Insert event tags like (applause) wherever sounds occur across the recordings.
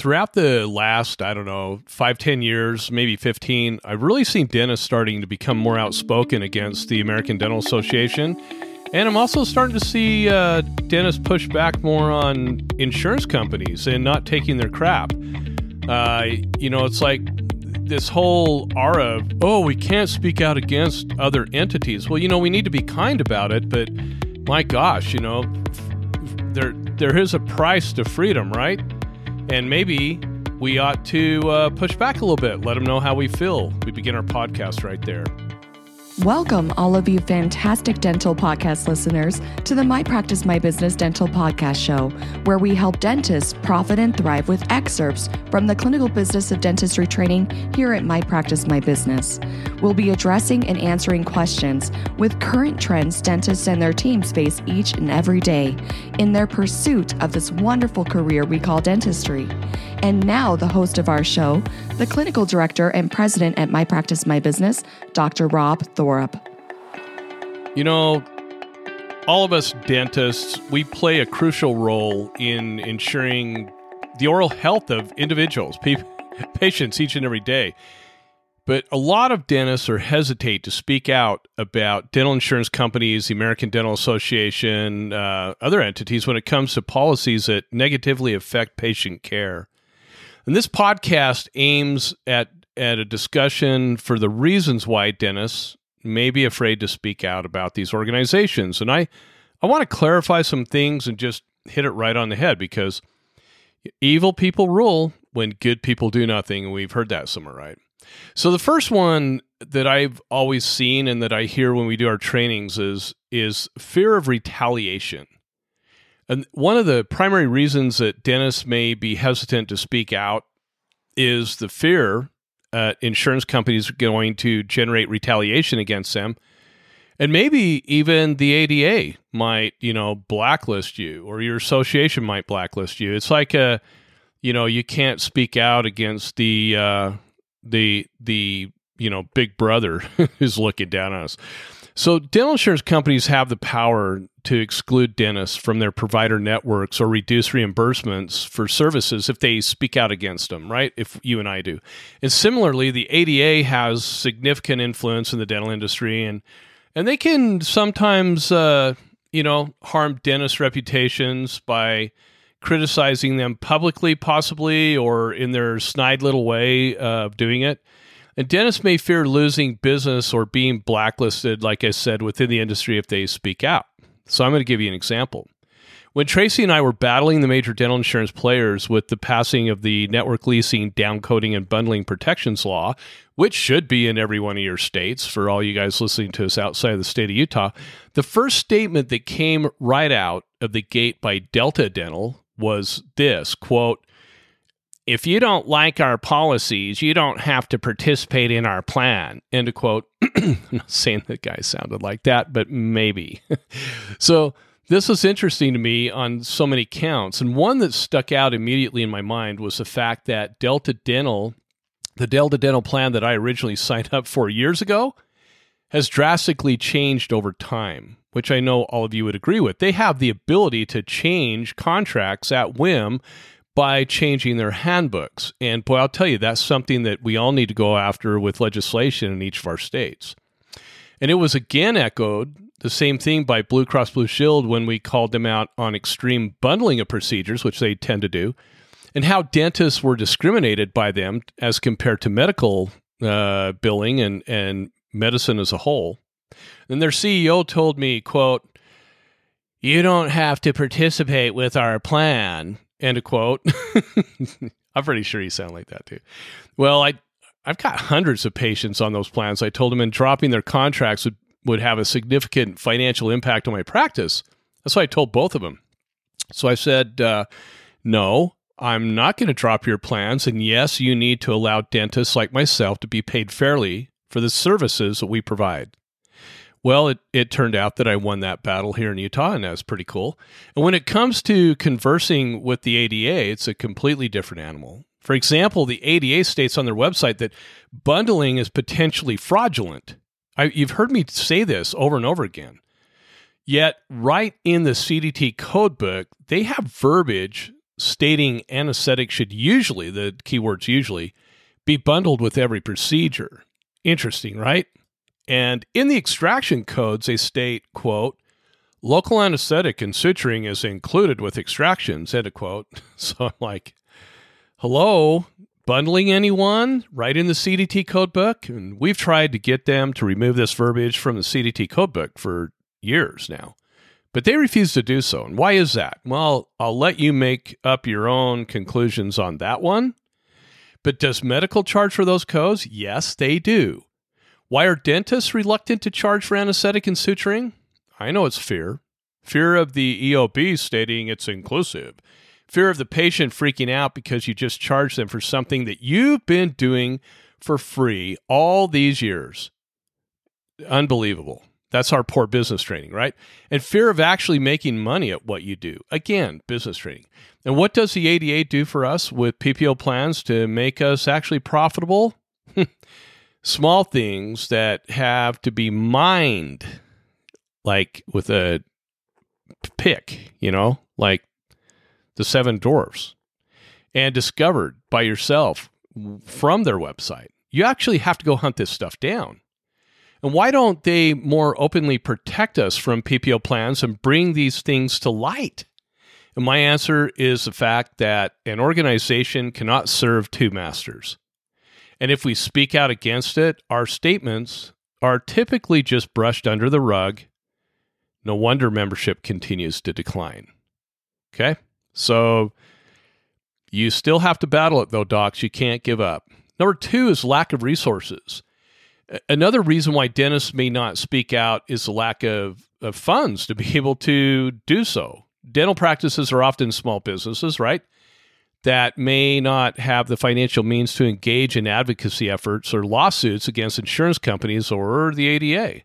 throughout the last, I don't know, five, ten years, maybe 15, I've really seen dentists starting to become more outspoken against the American Dental Association. And I'm also starting to see uh, dentists push back more on insurance companies and not taking their crap. Uh, you know, it's like this whole aura of, oh, we can't speak out against other entities. Well, you know, we need to be kind about it, but my gosh, you know, there there is a price to freedom, right? And maybe we ought to uh, push back a little bit, let them know how we feel. We begin our podcast right there. Welcome, all of you fantastic dental podcast listeners, to the My Practice My Business Dental Podcast Show, where we help dentists profit and thrive with excerpts from the clinical business of dentistry training here at My Practice My Business. We'll be addressing and answering questions with current trends dentists and their teams face each and every day in their pursuit of this wonderful career we call dentistry. And now, the host of our show, the clinical director and president at My Practice My Business, Dr. Rob Thorup. You know, all of us dentists, we play a crucial role in ensuring the oral health of individuals, pe- (laughs) patients each and every day. But a lot of dentists are hesitate to speak out about dental insurance companies, the American Dental Association, uh, other entities when it comes to policies that negatively affect patient care. And this podcast aims at at a discussion for the reasons why dentists may be afraid to speak out about these organizations. And I I want to clarify some things and just hit it right on the head because evil people rule when good people do nothing, and we've heard that somewhere, right? So the first one that I've always seen and that I hear when we do our trainings is is fear of retaliation. And one of the primary reasons that dentists may be hesitant to speak out is the fear uh, insurance companies are going to generate retaliation against them. And maybe even the ADA might, you know, blacklist you or your association might blacklist you. It's like a, you know, you can't speak out against the, uh, the, the, you know, big brother (laughs) who's looking down on us. So, dental insurance companies have the power to exclude dentists from their provider networks or reduce reimbursements for services if they speak out against them, right? If you and I do. And similarly, the ADA has significant influence in the dental industry and and they can sometimes uh, you know, harm dentist reputations by criticizing them publicly possibly or in their snide little way of doing it. And dentists may fear losing business or being blacklisted, like I said, within the industry if they speak out. So I'm going to give you an example. When Tracy and I were battling the major dental insurance players with the passing of the network leasing, downcoding, and bundling protections law, which should be in every one of your states for all you guys listening to us outside of the state of Utah, the first statement that came right out of the gate by Delta Dental was this quote, if you don't like our policies, you don't have to participate in our plan. End of quote. (clears throat) I'm not saying the guy sounded like that, but maybe. (laughs) so this was interesting to me on so many counts. And one that stuck out immediately in my mind was the fact that Delta Dental, the Delta Dental plan that I originally (laughs) signed up for years ago, has drastically changed over time, which I know all of you would agree with. They have the ability to change contracts at whim by changing their handbooks. And boy, I'll tell you, that's something that we all need to go after with legislation in each of our states. And it was again echoed the same thing by Blue Cross Blue Shield when we called them out on extreme bundling of procedures, which they tend to do, and how dentists were discriminated by them as compared to medical uh, billing and, and medicine as a whole. And their CEO told me, quote, you don't have to participate with our plan End of quote. (laughs) I'm pretty sure you sound like that too. Well, I I've got hundreds of patients on those plans. I told them and dropping their contracts would, would have a significant financial impact on my practice. That's why I told both of them. So I said, uh, no, I'm not going to drop your plans. And yes, you need to allow dentists like myself to be paid fairly for the services that we provide. Well, it, it turned out that I won that battle here in Utah, and that was pretty cool. And when it comes to conversing with the ADA, it's a completely different animal. For example, the ADA states on their website that bundling is potentially fraudulent. I, you've heard me say this over and over again. Yet, right in the CDT codebook, they have verbiage stating anesthetic should usually, the keywords usually, be bundled with every procedure. Interesting, right? And in the extraction codes, they state, quote, local anesthetic and suturing is included with extractions, end of quote. (laughs) So I'm like, hello, bundling anyone? Right in the CDT codebook? And we've tried to get them to remove this verbiage from the CDT codebook for years now. But they refuse to do so. And why is that? Well, I'll let you make up your own conclusions on that one. But does medical charge for those codes? Yes, they do. Why are dentists reluctant to charge for anesthetic and suturing? I know it's fear. Fear of the EOB stating it's inclusive. Fear of the patient freaking out because you just charged them for something that you've been doing for free all these years. Unbelievable. That's our poor business training, right? And fear of actually making money at what you do. Again, business training. And what does the ADA do for us with PPO plans to make us actually profitable? (laughs) Small things that have to be mined, like with a pick, you know, like the seven dwarfs, and discovered by yourself from their website. You actually have to go hunt this stuff down. And why don't they more openly protect us from PPO plans and bring these things to light? And my answer is the fact that an organization cannot serve two masters. And if we speak out against it, our statements are typically just brushed under the rug. No wonder membership continues to decline. Okay? So you still have to battle it, though, docs. You can't give up. Number two is lack of resources. Another reason why dentists may not speak out is the lack of, of funds to be (laughs) able to do so. Dental practices are often small businesses, right? That may not have the financial means to engage in advocacy efforts or lawsuits against insurance companies or the ADA.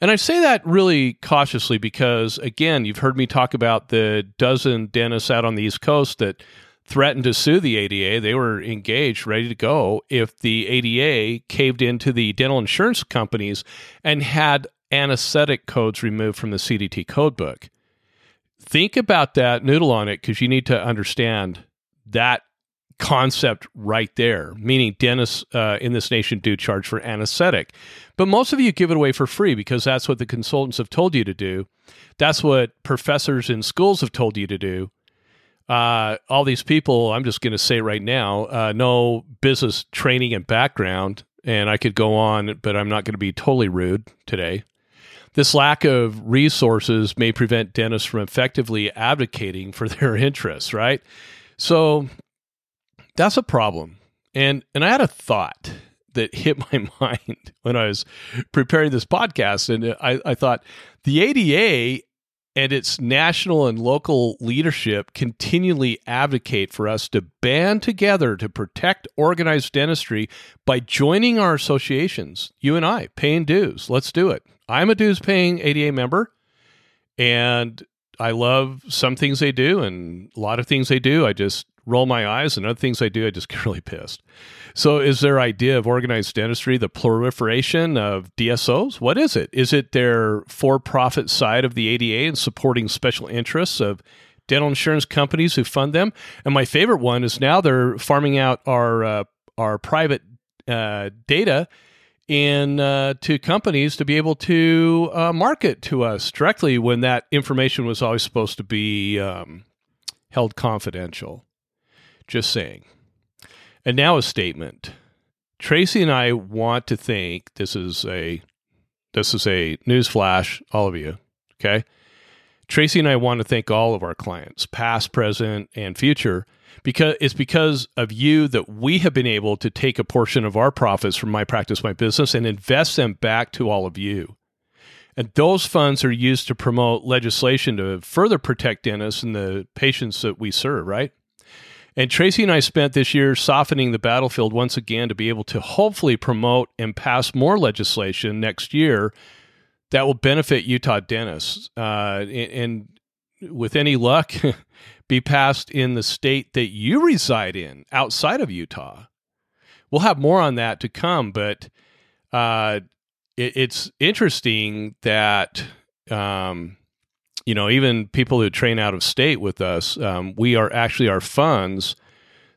And I say that really cautiously because, again, you've heard me talk about the dozen dentists out on the East Coast that threatened to sue the ADA. They were engaged, ready to go if the ADA caved into the dental insurance companies and had anesthetic codes removed from the CDT codebook. Think about that, noodle on it, because you need to understand that concept right there, meaning dentists uh, in this nation do charge for anesthetic. But most of you give it away for free because that's what the consultants have told you to do. That's what professors in schools have told you to do uh, all these people, I'm just going to say right now, uh, no business training and background, and I could go on, but I'm not going to be totally rude today. This lack of resources may prevent dentists from effectively advocating for (laughs) their interests, right? So that's a problem. And and I had a thought that (laughs) hit my (laughs) mind when I was preparing this podcast, and I, I thought the ADA and its national and local leadership continually advocate for us to band together to protect organized dentistry by joining our associations. You and I paying dues. Let's do it. I'm a dues paying ADA member, and I love some things they do, and a lot of things they do. I just roll my eyes, and other things I do, I just (laughs) get really pissed. So, is their idea of organized dentistry the proliferation of DSOs? What is it? Is it their for profit side of the ADA and supporting special interests of dental insurance companies who fund them? And my favorite one is now they're farming out our, uh, our private uh, data in uh, to companies to be able to uh, market to us directly when that information was always supposed to be um, held confidential. Just saying. And now a statement. Tracy and I want to think this is a this is a news flash, all of you. Okay. Tracy and I want to thank all of our clients, past, present, and future, because it's because of you that we have been able to take a portion of our profits from my practice, my business, and invest them back to all of you. And those funds are used to promote legislation to further protect dentists and the patients that we serve, right? And Tracy and I spent this year softening the battlefield once again to be able to hopefully promote and pass more legislation next year that will benefit Utah dentists. Uh, and, with any luck, (laughs) be passed in the state that you reside in outside of Utah. We'll have more on that to come, but uh, it, it's interesting that um, you know, even people who train out of state with us, um, we are actually our funds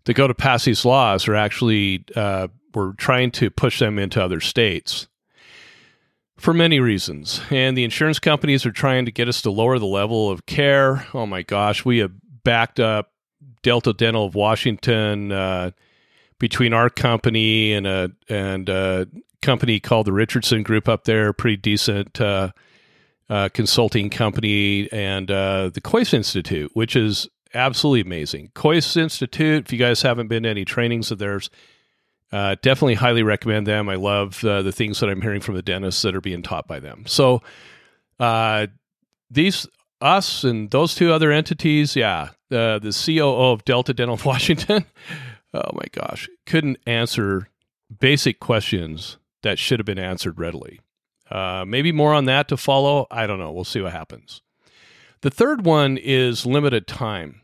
that go to pass these laws are actually uh, we're trying to push them into other states for many reasons. And the insurance companies are trying to get us to lower the level of care. Oh my gosh, we have backed up Delta Dental of Washington uh, between our company and a and a company called the Richardson Group up there, pretty decent uh, uh, consulting company, and uh, the Kois Institute, which is absolutely amazing. Kois Institute. If you guys haven't been to any trainings of theirs, uh, definitely highly recommend them. I love uh, the things that I'm hearing from the dentists that are being taught by them. So, these us and those two other entities, yeah, uh, the COO of Delta Dental (laughs) Washington, oh my gosh, couldn't answer basic questions that should have been answered readily. Uh, maybe more on that to follow. I don't know. We'll see what happens. The third one is limited time.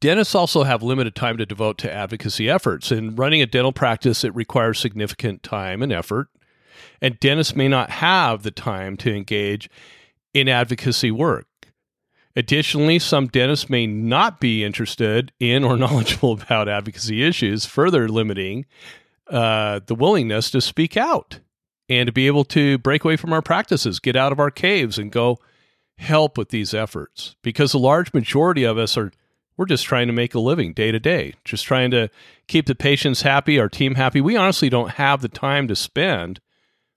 Dentists also have limited time to devote to advocacy efforts. In running a dental practice, it requires significant time and effort, and dentists may not have the time to engage in advocacy work. Additionally, some dentists may not be interested in or (laughs) knowledgeable about advocacy issues, further limiting uh, the willingness to speak out and to be able to break away from our practices, get out of our caves, and go help with these efforts. Because a large majority of us are we're just trying to make a living day to day, just trying to keep the patients happy, our team happy. We honestly don't have the time to spend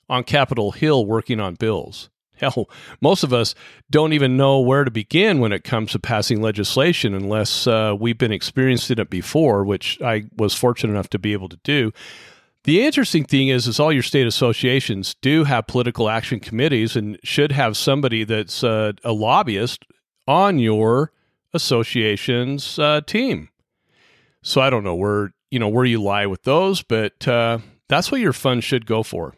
on Capitol Hill working on bills. Hell, most of us don't even know where to begin when it comes to passing legislation unless uh, we've been experienced in it before, which I was fortunate enough to be able to do. The interesting thing is, is all your state associations do have political action committees and should have somebody that's uh, a lobbyist on your association's uh, team. So I don't know where you know where you lie with those, but uh, that's what your fund should go for.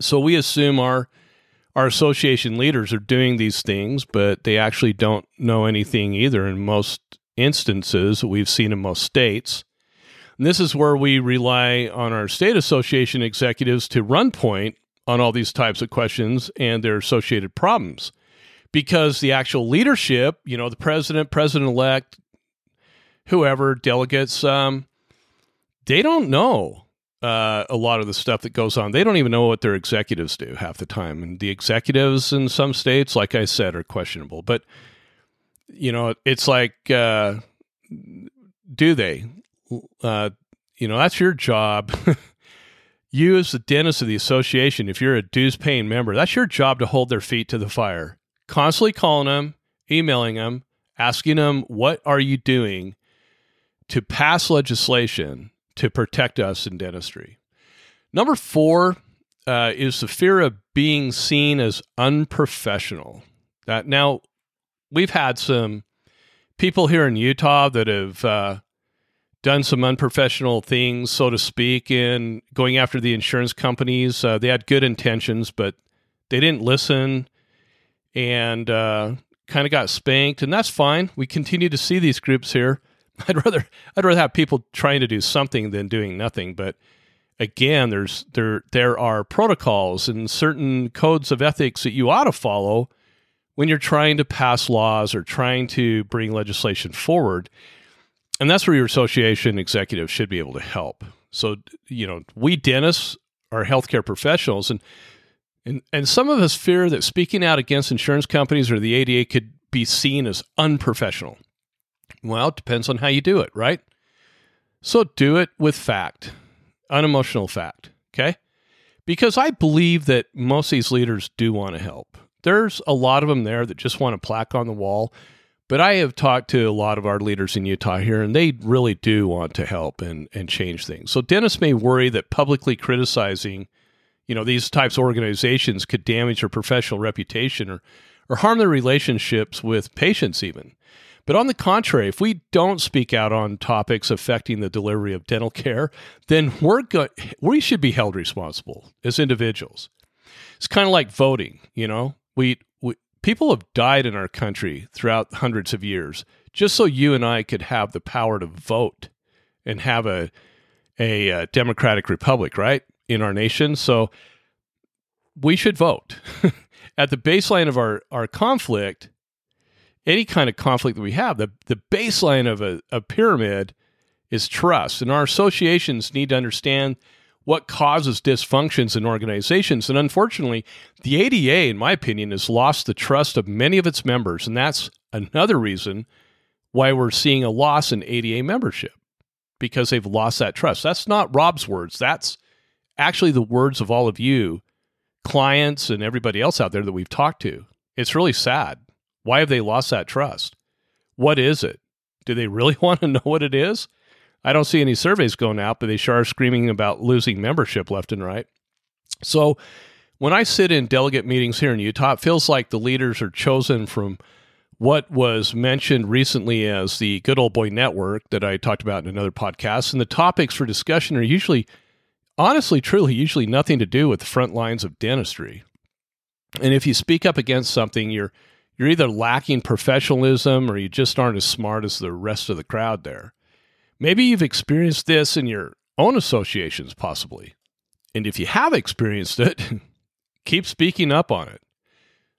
So we assume our our association leaders are doing these things, but they actually don't know anything either in most instances we've seen in most states. And this is where we rely on our state association executives to run point on all these types of questions and their associated problems because the actual leadership, you know, the president, president elect, whoever, delegates, um, they don't know uh, a lot of the stuff that goes on. They don't even know what their executives do half the time. And the executives in some states, like I said, are questionable. But, you know, it's like, uh, do they? Uh, you know, that's your job. (laughs) you, as the dentist of the association, if you're a dues paying member, that's your job to hold their feet to the fire constantly calling them, emailing them, asking them, what are you doing to pass legislation to protect us in dentistry? Number four uh, is the fear of being seen as unprofessional. Uh, now, we've had some people here in Utah that have uh, done some unprofessional things, so to speak, in going after the insurance companies. Uh, they had good intentions, but they didn't listen and uh, kind of got spanked, and that's fine. We continue to see these groups here. (laughs) I'd rather I'd rather have people trying to do something than doing nothing. But again, there's there there are protocols and certain codes of ethics that you ought to follow when you're trying to pass laws or trying to bring legislation forward. And that's where your association executives should be able to help. So, you know, we dentists are healthcare professionals and and, and some of us fear that speaking out against insurance companies or the ADA could be seen as unprofessional. Well, it depends on how you do it, right? So do it with fact, unemotional fact, okay? Because I believe that most of these leaders do want to help. There's a lot of them there that just want a plaque on the wall, but I have talked to a lot of our leaders in Utah here, and they really do want to help and, and change things. So dentists may worry that publicly criticizing – you know these types of organizations could damage their professional reputation or or harm their relationships with patients even but on the contrary if we don't speak out on topics affecting the delivery of dental care then we're go- we should be held responsible as individuals it's kind of like voting you know we, we people have died in our country throughout hundreds of years just so you and I could have the power to vote and have a a, a uh, democratic republic right in our nation. So we should vote. (laughs) At the baseline of our, our conflict any kind of conflict that we have, the, the baseline of a, a pyramid is trust. And our associations need to understand what causes dysfunctions in organizations. And unfortunately, the ADA, in my opinion, has lost the trust of many of its members. And that's another reason why we're seeing a loss in ADA membership because they've lost that trust. That's not Rob's words. That's actually the words of all of you, clients, and everybody else out there that we've talked to. It's really sad. Why have they lost that trust? What is it? Do they really (laughs) want to know what it is? I don't see any surveys going out, but they sure are screaming about losing membership left and right. So when I sit in delegate meetings here in Utah, it feels like the leaders are chosen from what was mentioned recently as the good old boy network that I talked about in another podcast. And the topics for discussion are usually, honestly, truly, usually nothing to do with the front lines of dentistry. And if you speak up against something, you're you're either lacking professionalism or you just aren't as smart as the rest of the crowd there. Maybe you've experienced this in your own associations, possibly. And if you have experienced it, (laughs) keep speaking up on it.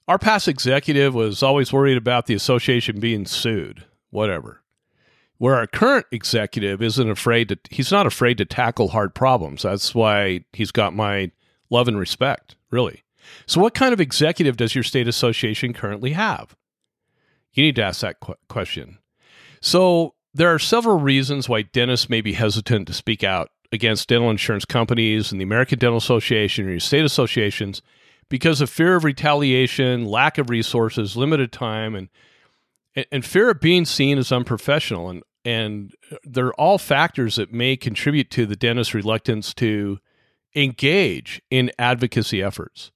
Our past executive was always worried about the association being sued, whatever. Where our current executive isn't afraid to, he's not afraid to tackle hard problems. That's why he's got my love and respect, really. So, what kind of executive does your state association currently have? You need to ask that qu- question. So, there are several reasons why dentists may be hesitant to speak out against dental insurance companies and the American Dental Association or your state associations because of fear of retaliation, lack of resources, limited time, and and fear of being seen as unprofessional. And and they're all factors that may contribute to the dentist's reluctance to engage in advocacy efforts.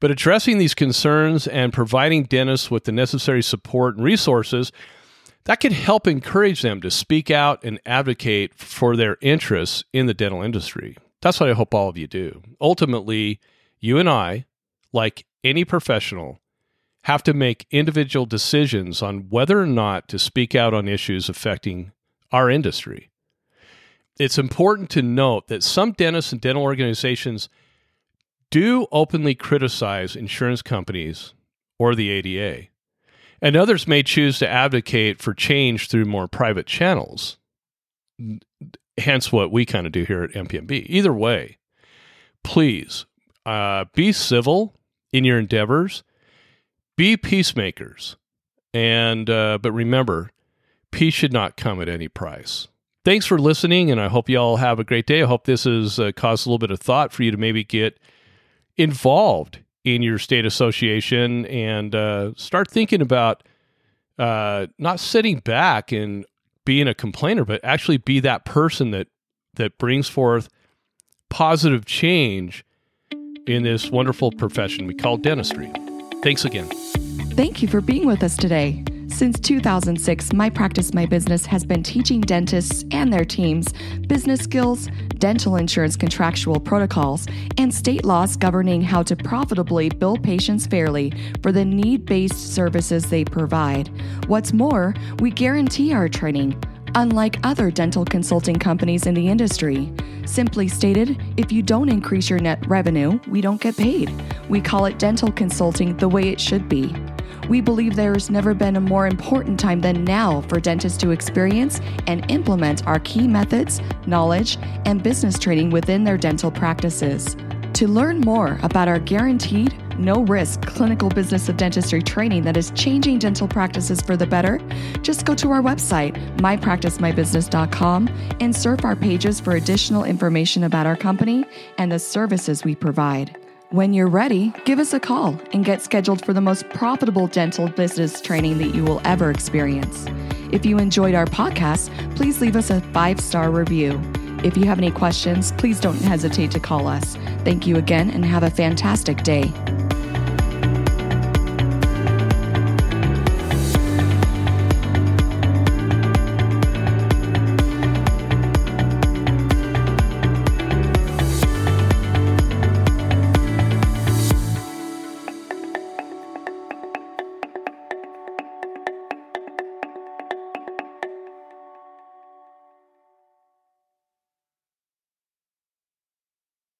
But addressing these concerns and providing dentists with the necessary support and resources that could help encourage them to speak out and advocate for their interests in the dental industry. That's what I hope all of you do. Ultimately, you and I, like any professional, have to make individual decisions on whether or not to speak out on issues affecting our industry. It's important to note that some dentists and dental organizations do openly criticize insurance companies or the ADA. And others may choose to advocate for change through more private channels. Hence, what we kind of do here at MPMB. Either way, please uh, be civil in your endeavors, be peacemakers, and uh, but remember, peace should not come at any price. Thanks for listening, and I hope you all have a great day. I hope this has uh, caused a little bit of thought for you to maybe get involved in your state association and uh, start thinking about uh, not sitting back and being a complainer, but actually be that person that that brings forth positive change in this wonderful profession we call dentistry. Thanks again. Thank you for being with us today. Since 2006, My Practice My Business has been teaching dentists and their teams business skills, dental insurance contractual protocols, and state laws governing how to profitably bill patients fairly for the need based services they provide. What's more, we guarantee our training unlike other dental consulting companies in the industry. Simply stated, if you don't increase your net revenue, we don't get paid. We call it dental consulting the way it should be. We believe there has never been a more important time than now for dentists to experience and implement our key methods, knowledge, and business training within their dental practices. To learn more about our guaranteed, no risk clinical business of dentistry training that is changing dental practices for the better, just go to our website, mypracticemybusiness.com, and surf our pages for additional information about our company and the services we provide. When you're ready, give us a call and get scheduled for the most profitable dental business training that you will ever experience. If you enjoyed our podcast, please leave us a five star review. If you have any questions, please don't hesitate to call us. Thank you again and have a fantastic day.